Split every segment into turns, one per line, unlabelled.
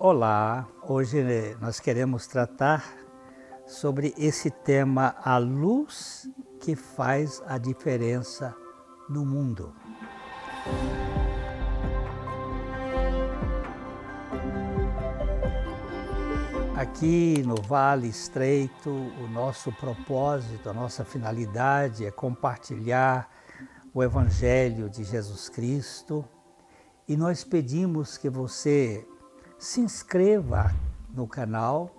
Olá, hoje nós queremos tratar sobre esse tema a luz que faz a diferença no mundo. Aqui no Vale Estreito, o nosso propósito, a nossa finalidade é compartilhar o Evangelho de Jesus Cristo e nós pedimos que você se inscreva no canal.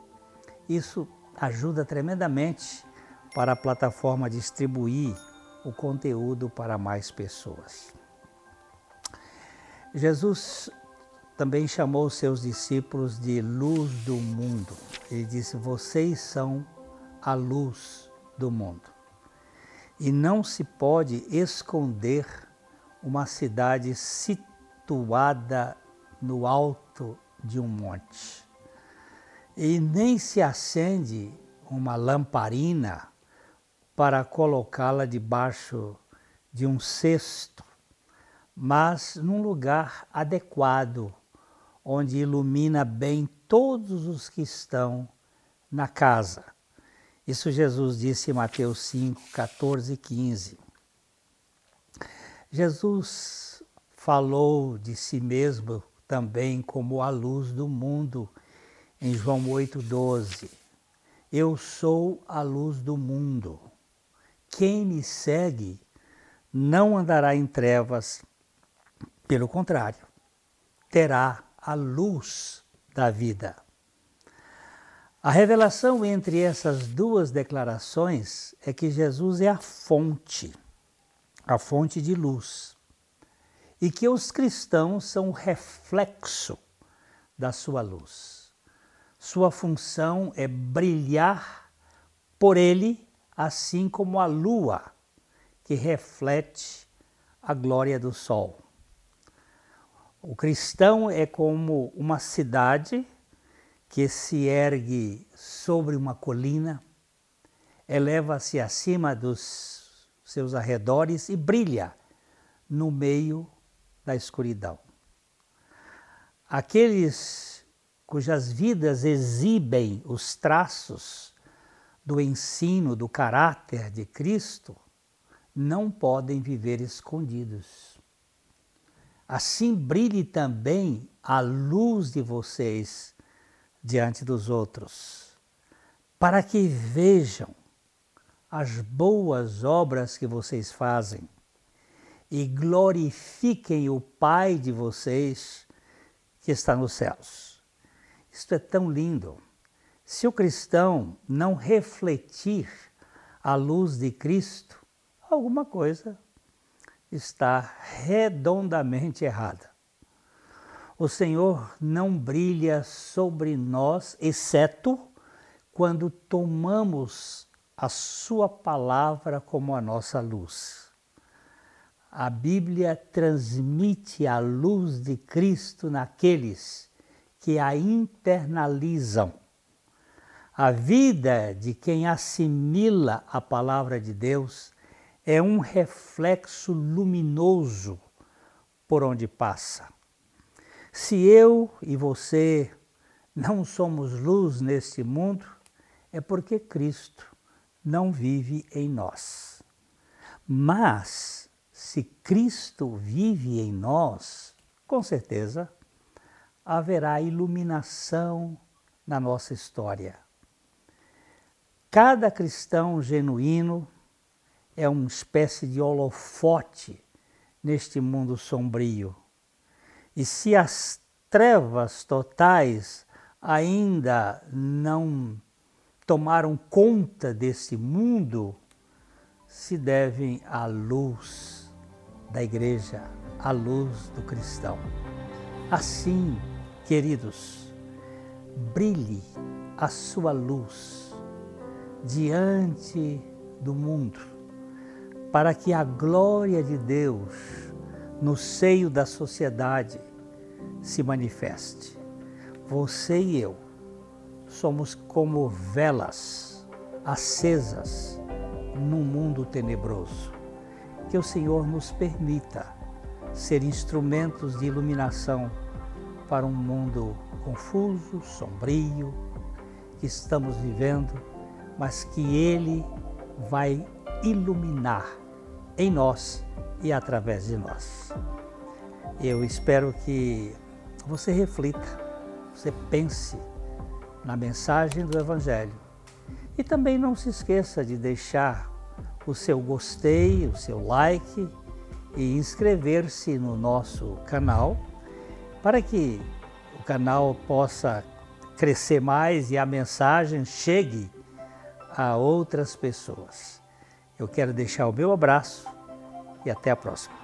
Isso ajuda tremendamente para a plataforma distribuir o conteúdo para mais pessoas. Jesus também chamou seus discípulos de luz do mundo. Ele disse: Vocês são a luz do mundo. E não se pode esconder uma cidade situada no alto de um monte. E nem se acende uma lamparina para colocá-la debaixo de um cesto, mas num lugar adequado, onde ilumina bem todos os que estão na casa. Isso Jesus disse em Mateus 5, 14 e 15. Jesus falou de si mesmo também como a luz do mundo, em João 8,12. Eu sou a luz do mundo. Quem me segue não andará em trevas, pelo contrário, terá a luz da vida. A revelação entre essas duas declarações é que Jesus é a fonte, a fonte de luz e que os cristãos são reflexo da sua luz. Sua função é brilhar por ele, assim como a lua que reflete a glória do sol. O cristão é como uma cidade que se ergue sobre uma colina, eleva-se acima dos seus arredores e brilha no meio da escuridão. Aqueles cujas vidas exibem os traços do ensino, do caráter de Cristo, não podem viver escondidos. Assim brilhe também a luz de vocês diante dos outros, para que vejam as boas obras que vocês fazem e glorifiquem o Pai de vocês que está nos céus. Isto é tão lindo. Se o cristão não refletir a luz de Cristo, alguma coisa está redondamente errada. O Senhor não brilha sobre nós, exceto quando tomamos a Sua palavra como a nossa luz a Bíblia transmite a luz de Cristo naqueles que a internalizam. A vida de quem assimila a palavra de Deus é um reflexo luminoso por onde passa. Se eu e você não somos luz neste mundo, é porque Cristo não vive em nós. Mas se Cristo vive em nós, com certeza haverá iluminação na nossa história. Cada cristão genuíno é uma espécie de holofote neste mundo sombrio. E se as trevas totais ainda não tomaram conta desse mundo, se devem à luz da igreja, a luz do cristão. Assim, queridos, brilhe a sua luz diante do mundo, para que a glória de Deus no seio da sociedade se manifeste. Você e eu somos como velas acesas num mundo tenebroso que o Senhor nos permita ser instrumentos de iluminação para um mundo confuso, sombrio que estamos vivendo, mas que Ele vai iluminar em nós e através de nós. Eu espero que você reflita, você pense na mensagem do Evangelho. E também não se esqueça de deixar o seu gostei, o seu like e inscrever-se no nosso canal para que o canal possa crescer mais e a mensagem chegue a outras pessoas. Eu quero deixar o meu abraço e até a próxima.